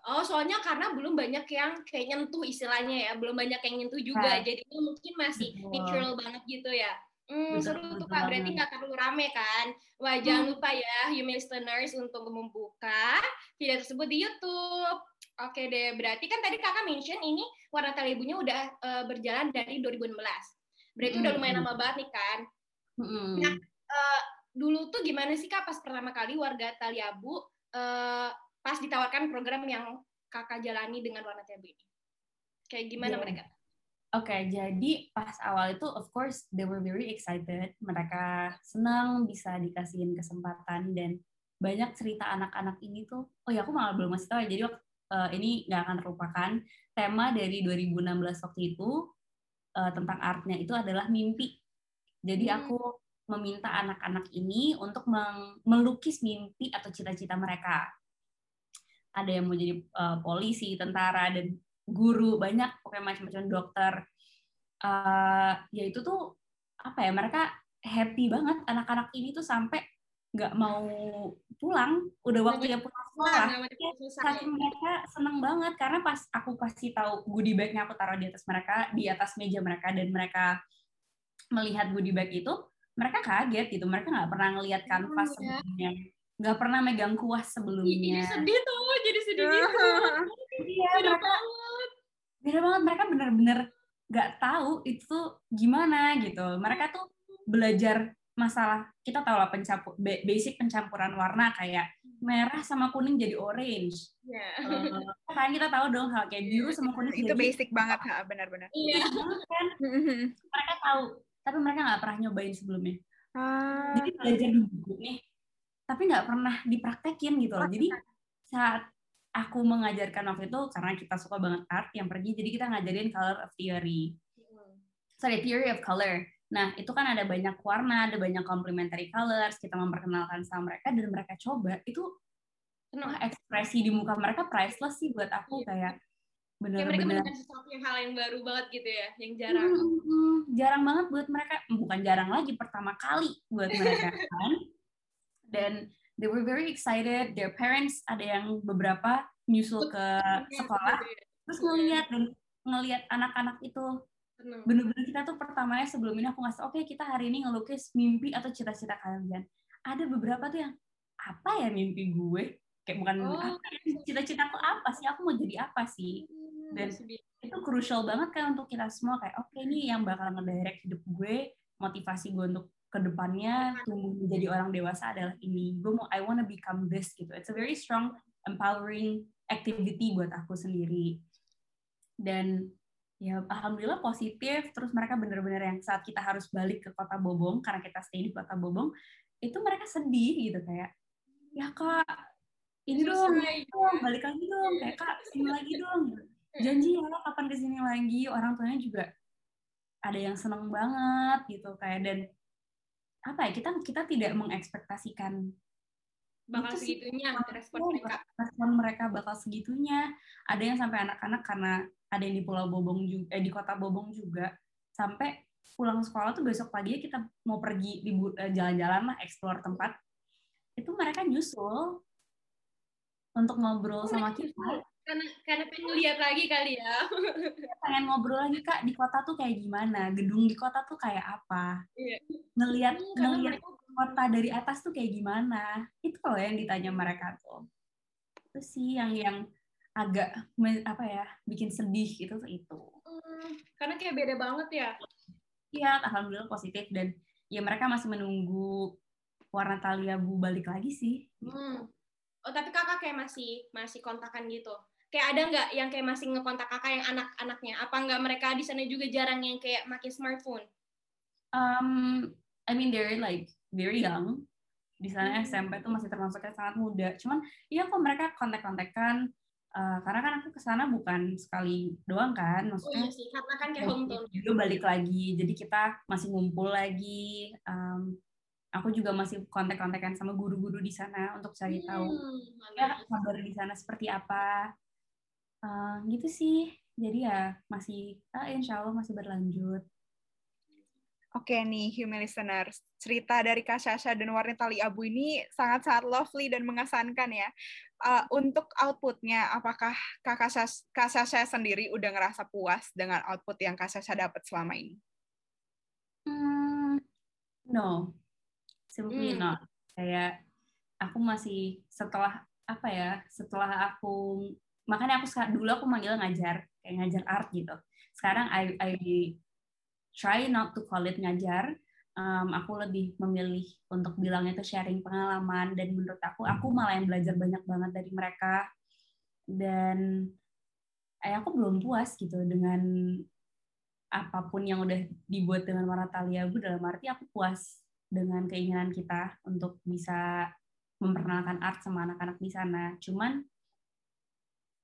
oh soalnya karena belum banyak yang kayak nyentuh istilahnya ya belum banyak yang nyentuh juga Nah. jadinya mungkin masih Betul. natural banget gitu ya Hmm, seru betul tuh kak, berarti nggak terlalu rame kan? Wah, jangan lupa ya, you listeners untuk membuka video tersebut di YouTube. Oke deh, berarti kan tadi kakak mention ini warna talibunya udah eh, berjalan dari 2016. Berarti udah Mm-mm. lumayan lama banget nih kan? Mm-mm. Nah, eh, dulu tuh gimana sih kak pas pertama kali warga Taliabu eh, pas ditawarkan program yang kakak jalani dengan warna Taliabu ini? Kayak gimana Iya. mereka? Oke, jadi pas awal itu of course they were very excited. Mereka senang bisa dikasihin kesempatan dan banyak cerita anak-anak ini tuh. Oh ya, aku malah belum masih tahu ya. Jadi eh, ini nggak akan terlupakan. Tema dari 2016 waktu itu eh, tentang artnya itu adalah mimpi. Jadi Hmm. aku meminta anak-anak ini untuk melukis mimpi atau cita-cita mereka. Ada yang mau jadi eh, polisi, tentara, dan guru banyak pokoknya macam-macam dokter Eh, ya itu tuh apa ya mereka happy banget anak-anak ini tuh sampai nggak mau pulang udah waktunya pulang sekolah namanya susah ya. saking mereka seneng banget karena pas aku kasih tahu goodie bagnya aku taruh di atas mereka di atas meja mereka dan mereka melihat goodie bag itu mereka kaget gitu mereka nggak pernah ngelihat kanvas ya. sebelumnya nggak pernah megang kuas Ih, sebelumnya Jadi sedih tuh, jadi sedih gitu. iya Beda mereka banget. beda banget mereka bener-bener nggak tahu itu gimana gitu mereka tuh belajar masalah kita tahu lah pencampur ba- basic pencampuran warna kayak merah sama kuning jadi orange Ya. Eh, kan kita tahu dong hal kayak biru sama kuning Itu jadi basic banget, ha, benar-benar. Iya. kan mereka tahu tapi mereka nggak pernah nyobain sebelumnya. Ah, jadi belajar di buku nih tapi nggak pernah dipraktekin gitu loh. Jadi saat aku mengajarkan waktu itu karena kita suka banget art yang pergi jadi kita ngajarin color of theory. Sorry theory of color. Nah itu kan ada banyak warna ada banyak complementary colors kita memperkenalkan sama mereka dan mereka coba. Itu ekspresi di muka mereka priceless sih buat aku kayak bener, Kayak mereka menemukan sesuatu yang hal yang baru banget gitu ya, yang jarang. Hmm, hmm, jarang banget buat mereka. Bukan jarang lagi pertama kali buat mereka kan? Dan they were very excited. Their parents ada yang beberapa nyusul ke sekolah Gitu ya. terus ngeliat dan ngeliat anak-anak itu. Bener-bener kita tuh pertamanya sebelum ini aku ngasih oke kita hari ini ngelukis mimpi atau cita-cita kalian. Ada beberapa tuh yang apa ya mimpi gue? Kayak bukan Oh. apa ya, cita-citaku apa sih? Aku mau jadi apa sih Dan- bi- itu crucial banget kan untuk kita semua kayak oke ini yang bakal ngedirect hidup gue motivasi gue untuk ke depannya tumbuh menjadi orang dewasa adalah ini. Gue mau I wanna become this gitu. It's a very strong empowering activity buat aku sendiri. Dan ya alhamdulillah positif terus mereka bener-bener yang saat kita harus balik ke kota Bobong karena kita stay di kota Bobong itu mereka sedih gitu kayak ya kak ini dong, dong balik lagi dong kayak kak sini lagi dong janji ya kapan ke sini lagi? Orang tuanya juga ada yang seneng banget gitu kayak dan apa ya kita kita tidak mengekspektasikan bakal Itu sih. segitunya respon Oh, mereka. respon mereka bakal segitunya. Ada yang sampai anak-anak karena ada yang di Pulau Bobong juga eh, di kota Bobong juga. Sampai pulang sekolah tuh besok pagi kita mau pergi libur eh, jalan-jalan lah explore tempat. Itu mereka nyusul untuk ngobrol sama kita Karena karena pengen lihat lagi kali ya. pengen ngobrol lagi kak di kota tuh kayak gimana gedung di kota tuh kayak apa Iya. ngelihat Hmm, ngelihat mereka kota dari atas tuh kayak gimana itu loh yang ditanya mereka tuh itu sih yang yang agak apa ya bikin sedih itu tuh itu Hmm, karena kayak beda banget ya. iya alhamdulillah positif dan ya mereka masih menunggu warna talia bu balik lagi sih Hmm. Oh tapi kakak kayak masih masih kontakan gitu. Kayak ada nggak yang kayak masih ngekontak kakak yang anak-anaknya? Apa nggak mereka di sana juga jarang yang kayak makin smartphone? um I mean they're like very young di sana Hmm. SMP tuh masih termasuk yang sangat muda cuman iya kok mereka kontak-kontakan uh, karena kan aku ke sana bukan sekali doang kan Oh maksudnya iya sih, karena kan kayak home juga balik lagi jadi kita masih ngumpul lagi um, aku juga masih kontak-kontakan sama guru-guru di sana untuk cari tahu Hmm, ya mana? kabar di sana seperti apa Uh, gitu sih jadi ya masih ah, insya Allah masih berlanjut Oke nih, human listeners. Cerita dari Kak Sasha dan Warna Tali Abu ini sangat-sangat lovely dan mengesankan ya. Uh, untuk outputnya, apakah Kak Sasha, Kak Sasha sendiri udah ngerasa puas dengan output yang Kak Sasha dapat selama ini? Hmm, no, simply Hmm. not. Kayak aku masih setelah apa ya? Setelah aku makanya aku dulu aku manggil ngajar, kayak ngajar art gitu. Sekarang I I try not to call it ngajar. Um, aku lebih memilih untuk bilang itu sharing pengalaman dan menurut aku aku malah yang belajar banyak banget dari mereka dan eh, aku belum puas gitu dengan apa pun yang udah dibuat dengan warna Taliabu dalam arti aku puas dengan keinginan kita untuk bisa memperkenalkan art sama anak-anak di sana. Cuman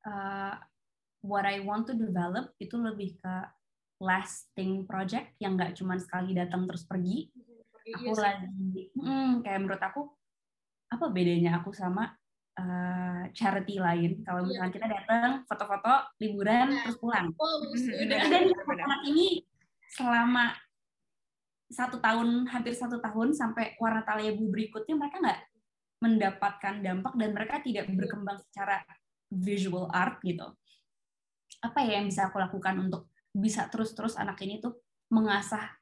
uh, what I want to develop itu lebih ke lasting project yang nggak cuma sekali datang terus pergi. Aku Iya lagi, mm, kayak menurut aku apa bedanya aku sama uh, charity lain? Kalau Iya. misalnya kita datang foto-foto, liburan, Nah. terus pulang. Oh, udah. Dan Benar-benar. anak ini selama satu tahun, hampir satu tahun sampai warna Taliabu berikutnya mereka nggak mendapatkan dampak dan mereka tidak berkembang secara visual art gitu. Apa ya yang bisa aku lakukan untuk bisa terus-terus anak ini tuh mengasah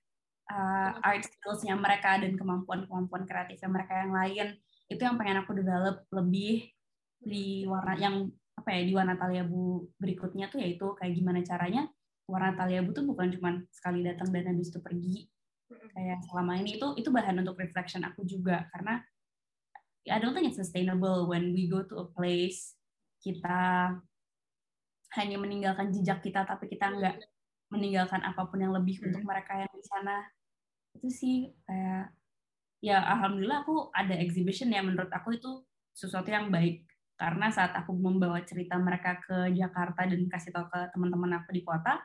uh, art skills-nya mereka dan kemampuan-kemampuan kreatifnya mereka yang lain. Itu yang pengen aku develop lebih di warna yang apa ya di warna Taliabu berikutnya tuh yaitu kayak gimana caranya warna Taliabu tuh bukan cuma sekali datang dan habis itu pergi. Kayak selama ini itu itu bahan untuk reflection aku juga. Karena I don't think it's sustainable when we go to a place kita hanya meninggalkan jejak kita tapi kita nggak meninggalkan apa pun yang lebih untuk mereka yang di sana. Itu sih kayak ya alhamdulillah aku ada exhibition ya. Menurut aku itu sesuatu yang baik. Karena saat aku membawa cerita mereka ke Jakarta dan kasih tahu ke teman-teman aku di kota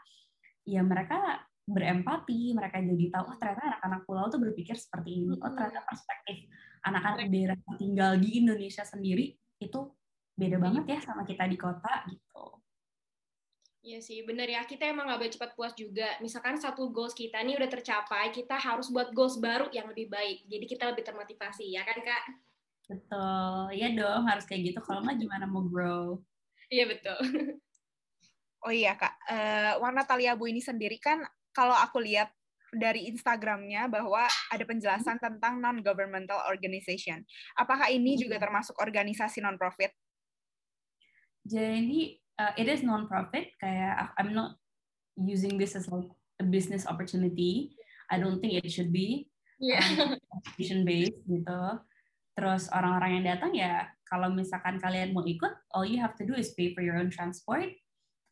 ya mereka berempati. Mereka jadi tahu oh ternyata anak-anak pulau tuh berpikir seperti ini. Oh ternyata perspektif anak-anak daerah yang tinggal di Indonesia sendiri itu beda banget ya sama kita di kota gitu Iya sih, bener ya. Kita emang gak boleh cepat puas juga. Misalkan satu goals kita nih udah tercapai, kita harus buat goals baru yang lebih baik. Jadi kita lebih termotivasi, ya kan Kak? Betul, iya dong harus kayak gitu. Kalau nggak gimana mau grow? Iya betul. Oh iya kak, uh, warna taliabu ini sendiri kan kalau aku lihat dari Instagramnya bahwa ada penjelasan tentang non-governmental organization. Apakah ini juga termasuk organisasi non-profit? Jadi uh, it is non-profit. Kayak I'm not using this as like a business opportunity. I don't think it should be. Yeah. Um, based gitu. Terus orang-orang yang datang ya kalau misalkan kalian mau ikut, all you have to do is pay for your own transport.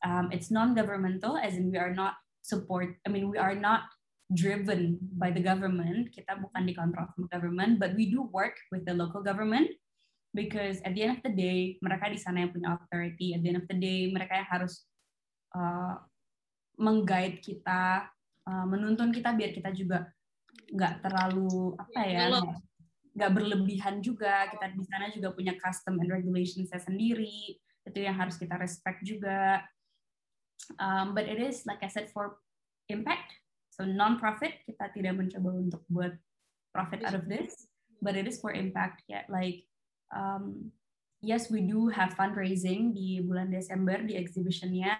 Um, it's non-governmental, as in we are not support. I mean, we are not driven by the government. Kita bukan dikontrol sama government, but we do work with the local government because at the end of the day mereka di sana yang punya authority. At the end of the day mereka yang harus uh, mengguide kita uh, menuntun kita biar kita juga nggak terlalu apa ya nggak berlebihan juga. Kita di sana juga punya custom and regulations sendiri. Itu yang harus kita respect juga. Um, but it is like I said for impact. So non profit kita tidak mencoba untuk buat profit out of this. But it is for impact. Ya yeah, like um, yes we do have fundraising di bulan Desember di exhibitionnya.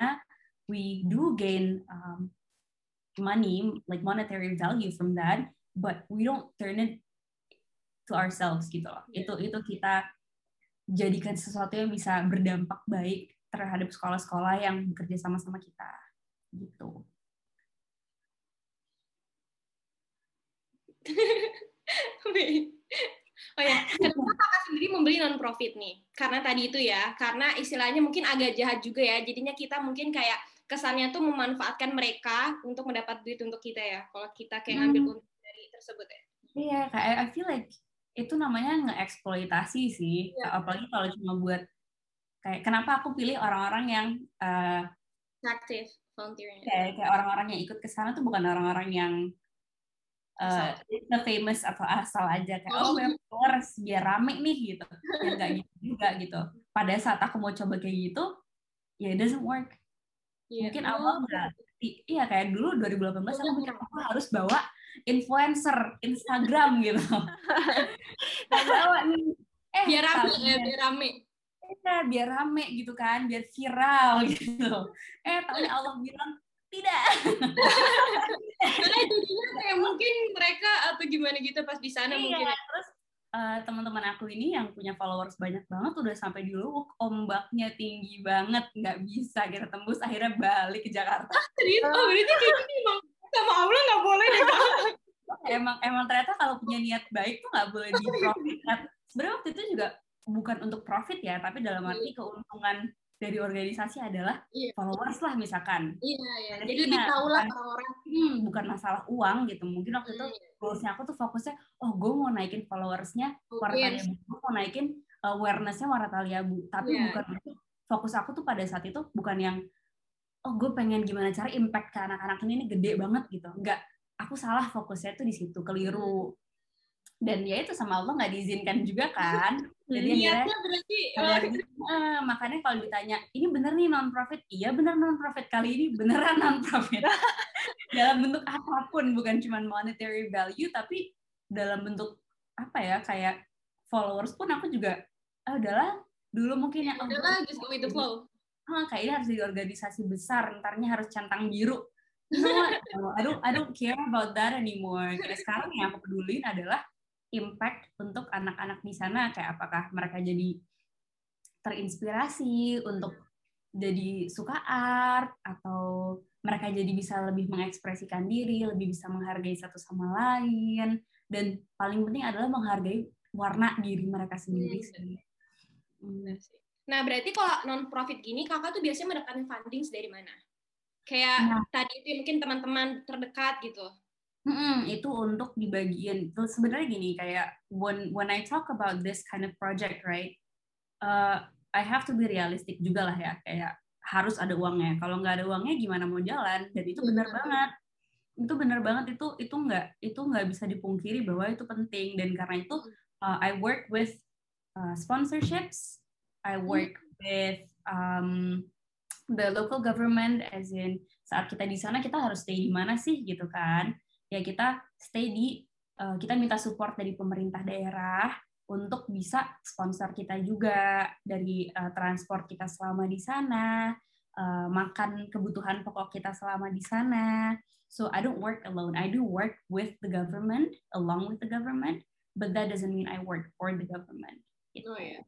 We do gain um, money like monetary value from that but we don't turn it to ourselves gitu loh. Itu itu kita jadikan sesuatu yang bisa berdampak baik terhadap sekolah-sekolah yang bekerja sama-sama kita gitu Oh ya, kenapa kakak sendiri membeli non profit nih? Karena tadi itu ya, karena istilahnya mungkin agak jahat juga ya. Jadinya kita mungkin kayak kesannya tuh memanfaatkan mereka untuk mendapat duit untuk kita ya. Kalau kita kayak ngambil hmm. untung dari tersebut ya. Iya, kayak I feel like itu namanya ngeeksploitasi sih. Ya. Apalagi kalau cuma buat kayak kenapa aku pilih orang-orang yang uh, aktif volunteering. Kayak kayak orang-orang yang ikut ke sana tuh bukan orang-orang yang uh, the famous atau asal aja kayak oh, oh. followers biar rame nih gitu. Ya nggak gitu juga gitu. Pada saat aku mau coba kayak gitu ya it doesn't work. Yeah. mungkin awal nggak iya kayak dulu 2018 aku mikir aku harus bawa influencer Instagram gitu. Bawa nih. Eh biar rame ya biar rame. Eh, biar rame gitu kan biar viral gitu. Eh tapi Allah bilang tidak. Karena jadinya kayak mungkin mereka atau gimana gitu pas di sana iya, mungkin. terus uh, teman-teman aku ini yang punya followers banyak banget udah sampai di Luwuk ombaknya tinggi banget nggak bisa kita tembus akhirnya balik ke Jakarta. Ah, serius? Oh berarti kayak gini emang sama Allah nggak boleh deh emang emang ternyata kalau punya niat baik tuh nggak boleh di profit sebenarnya waktu itu juga bukan untuk profit ya tapi dalam arti iya. keuntungan dari organisasi adalah iya. followers lah misalkan. Iya, iya. Jadi lebih tahu lah orang-orang. Hmm, bukan masalah uang gitu. Mungkin waktu itu hmm. goalsnya aku tuh fokusnya, oh gue mau naikin followersnya warna taliabu, gue mau naikin uh, awarenessnya warna taliabu. Tapi yeah. bukan fokus aku tuh pada saat itu bukan yang, oh gue pengen gimana cara impact ke anak-anak ini, ini gede banget gitu. Enggak, aku salah fokusnya tuh di situ, keliru. Hmm dan ya itu sama Allah nggak diizinkan juga kan jadi niatnya berarti uh, makanya kalau ditanya ini bener nih non profit iya bener non profit kali ini beneran non profit dalam bentuk apa pun bukan cuma monetary value tapi dalam bentuk apa ya kayak followers pun aku juga ah, udahlah dulu mungkin yang oh, udahlah just go with the flow. Ah, kayak ini harus di organisasi besar ntarnya harus centang biru. No, I don't I don't care about that anymore. Kayak sekarang yang aku pedulin adalah impact untuk anak-anak di sana kayak apakah mereka jadi terinspirasi untuk jadi suka art atau mereka jadi bisa lebih mengekspresikan diri, lebih bisa menghargai satu sama lain dan paling penting adalah menghargai warna diri mereka sendiri. Hmm. Nah, berarti kalau non profit gini kakak tuh biasanya mendapatkan funding dari mana? Kayak nah. tadi itu mungkin teman-teman terdekat gitu. Hmm, itu untuk di bagian sebenarnya gini kayak when when I talk about this kind of project right, uh, I have to be realistic juga lah ya kayak harus ada uangnya. Kalau nggak ada uangnya gimana mau jalan? Dan itu benar banget. Itu benar banget itu itu nggak itu nggak bisa dipungkiri bahwa itu penting dan karena itu uh, I work with uh, sponsorships, I work with um, the local government as in saat kita di sana kita harus stay di mana sih gitu kan ya kita stay di uh, kita minta support dari pemerintah daerah untuk bisa sponsor kita juga dari uh, transport kita selama di sana uh, makan kebutuhan pokok kita selama di sana. So I don't work alone. I do work with the government along with the government but that doesn't mean I work for the government. Gitu. oh ya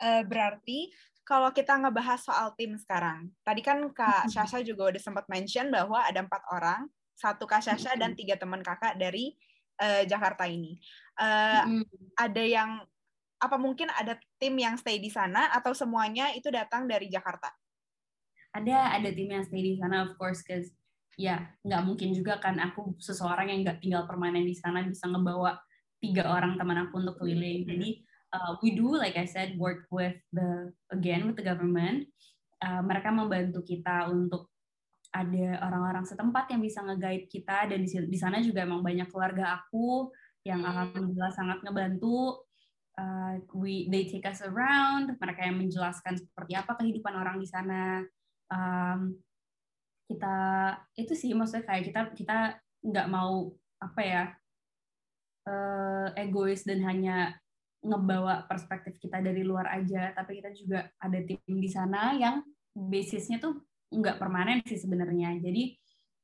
uh, berarti kalau kita ngebahas soal tim sekarang, tadi kan Kak Shasha juga udah sempat mention bahwa ada empat orang, satu Kak Shasha dan tiga teman kakak dari uh, Jakarta ini. Uh, Ada yang apa mungkin ada tim yang stay di sana atau semuanya itu datang dari Jakarta? Ada ada tim yang stay di sana, of course, cause ya nggak mungkin juga kan aku seseorang yang nggak tinggal permanen di sana bisa ngebawa tiga orang teman aku untuk keliling. Jadi uh, we do like I said work with the again with the government. Uh, mereka membantu kita untuk ada orang-orang setempat yang bisa nge-guide kita. Dan di, di sana juga emang banyak keluarga aku yang hmm. alhamdulillah sangat ngebantu. Uh, we they take us around. Mereka yang menjelaskan seperti apa kehidupan orang di sana. Um, kita itu sih maksudnya kayak kita kita nggak mau apa ya uh, egois dan hanya ngebawa perspektif kita dari luar aja, tapi kita juga ada tim di sana yang basisnya tuh nggak permanen sih sebenarnya. Jadi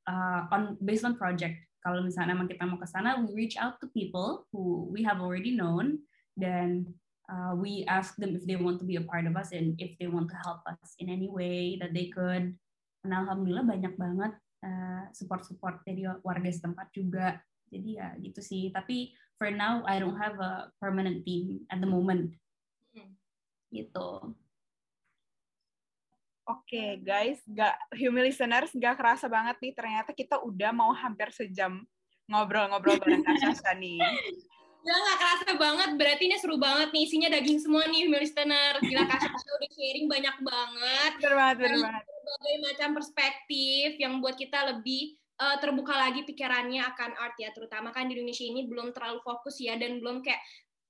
uh, on based on project, kalau misalnya emang kita mau ke sana, we reach out to people who we have already known dan uh, we ask them if they want to be a part of us and if they want to help us in any way that they could. Dan alhamdulillah banyak banget uh, support-support dari warga setempat juga. Jadi ya gitu sih. Tapi for now I don't have a permanent team at the moment. Hmm. Gitu. Oke okay, guys, gak human listeners gak kerasa banget nih ternyata kita udah mau hampir sejam ngobrol-ngobrol bareng Kak Sasha nih. Ya gak kerasa banget, berarti ini seru banget nih, isinya daging semua nih human listener. Gila Kak Sasha udah sharing banyak banget. Bener banget, bener banget. Berbagai macam perspektif yang buat kita lebih uh, terbuka lagi pikirannya akan art ya terutama kan di Indonesia ini belum terlalu fokus ya dan belum kayak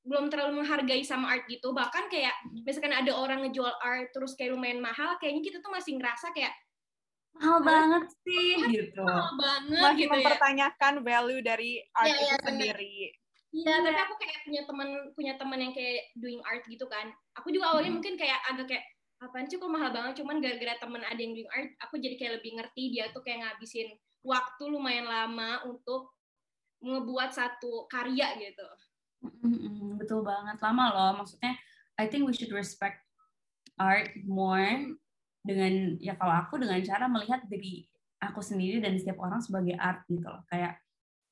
belum terlalu menghargai sama art gitu bahkan kayak misalkan ada orang ngejual art terus kayak lumayan mahal kayaknya kita tuh masih ngerasa kayak mahal banget sih gitu mahal banget masih gitu ya. mempertanyakan ya. value dari art ya, itu ya, sendiri Iya, tapi aku kayak punya teman punya teman yang kayak doing art gitu kan. Aku juga awalnya hmm. mungkin kayak agak kayak apaan sih kok mahal banget cuman gara-gara teman ada yang doing art aku jadi kayak lebih ngerti dia tuh kayak ngabisin waktu lumayan lama untuk ngebuat satu karya gitu. Mm-hmm, betul banget lama loh. Maksudnya, I think we should respect art more dengan ya kalau aku dengan cara melihat dari aku sendiri dan setiap orang sebagai art gitu loh. Kayak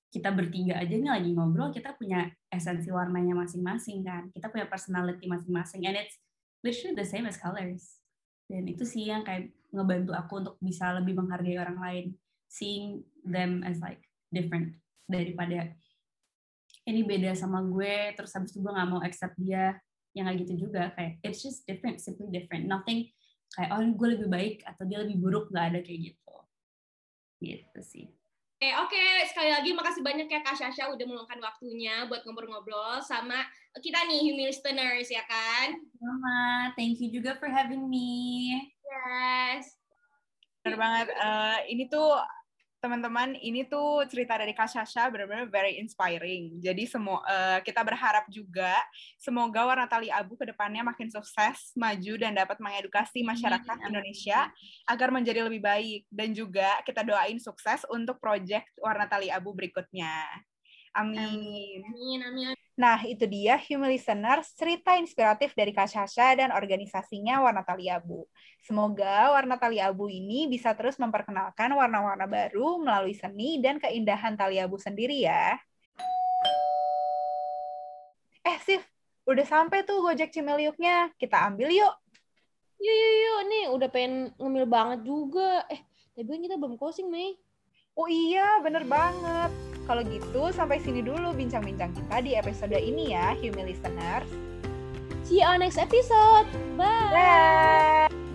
kita bertiga aja nih lagi ngobrol, kita punya esensi warnanya masing-masing kan. Kita punya personality masing-masing and it's literally the same as colors. Dan itu sih yang kayak ngebantu aku untuk bisa lebih menghargai orang lain seeing them as like different daripada ini beda sama gue terus habis itu gue nggak mau accept dia yang kayak gitu juga kayak it's just different simply different nothing kayak oh gue lebih baik atau dia lebih buruk nggak ada kayak gitu gitu sih Oke, okay, oke. Okay. Sekali lagi makasih banyak ya Kak Shasha udah meluangkan waktunya buat ngobrol-ngobrol sama kita nih, Humi Listeners, ya kan? Sama. Thank you juga for having me. Yes. Benar banget. Uh, ini tuh teman-teman ini tuh cerita dari Kak Sasha benar-benar very inspiring. Jadi semua uh, kita berharap juga semoga Warna Tali Abu ke depannya makin sukses, maju dan dapat mengedukasi masyarakat Indonesia agar menjadi lebih baik dan juga kita doain sukses untuk proyek Warna Tali Abu berikutnya. Amin. Amin, amin. Nah, itu dia Human Listeners, cerita inspiratif dari Kak Shasha dan organisasinya Warna Tali Abu. Semoga Warna Tali Abu ini bisa terus memperkenalkan warna-warna baru melalui seni dan keindahan tali abu sendiri ya. Eh, Sif, udah sampai tuh Gojek Cimeliuknya. Kita ambil yuk. Yuk, yuk, yuk. Nih, udah pengen ngemil banget juga. Eh, tapi kan kita belum closing, Mei. Oh iya, bener banget. Kalau gitu, sampai sini dulu bincang-bincang kita di episode ini ya, Human Listeners. See you on next episode. Bye. Bye.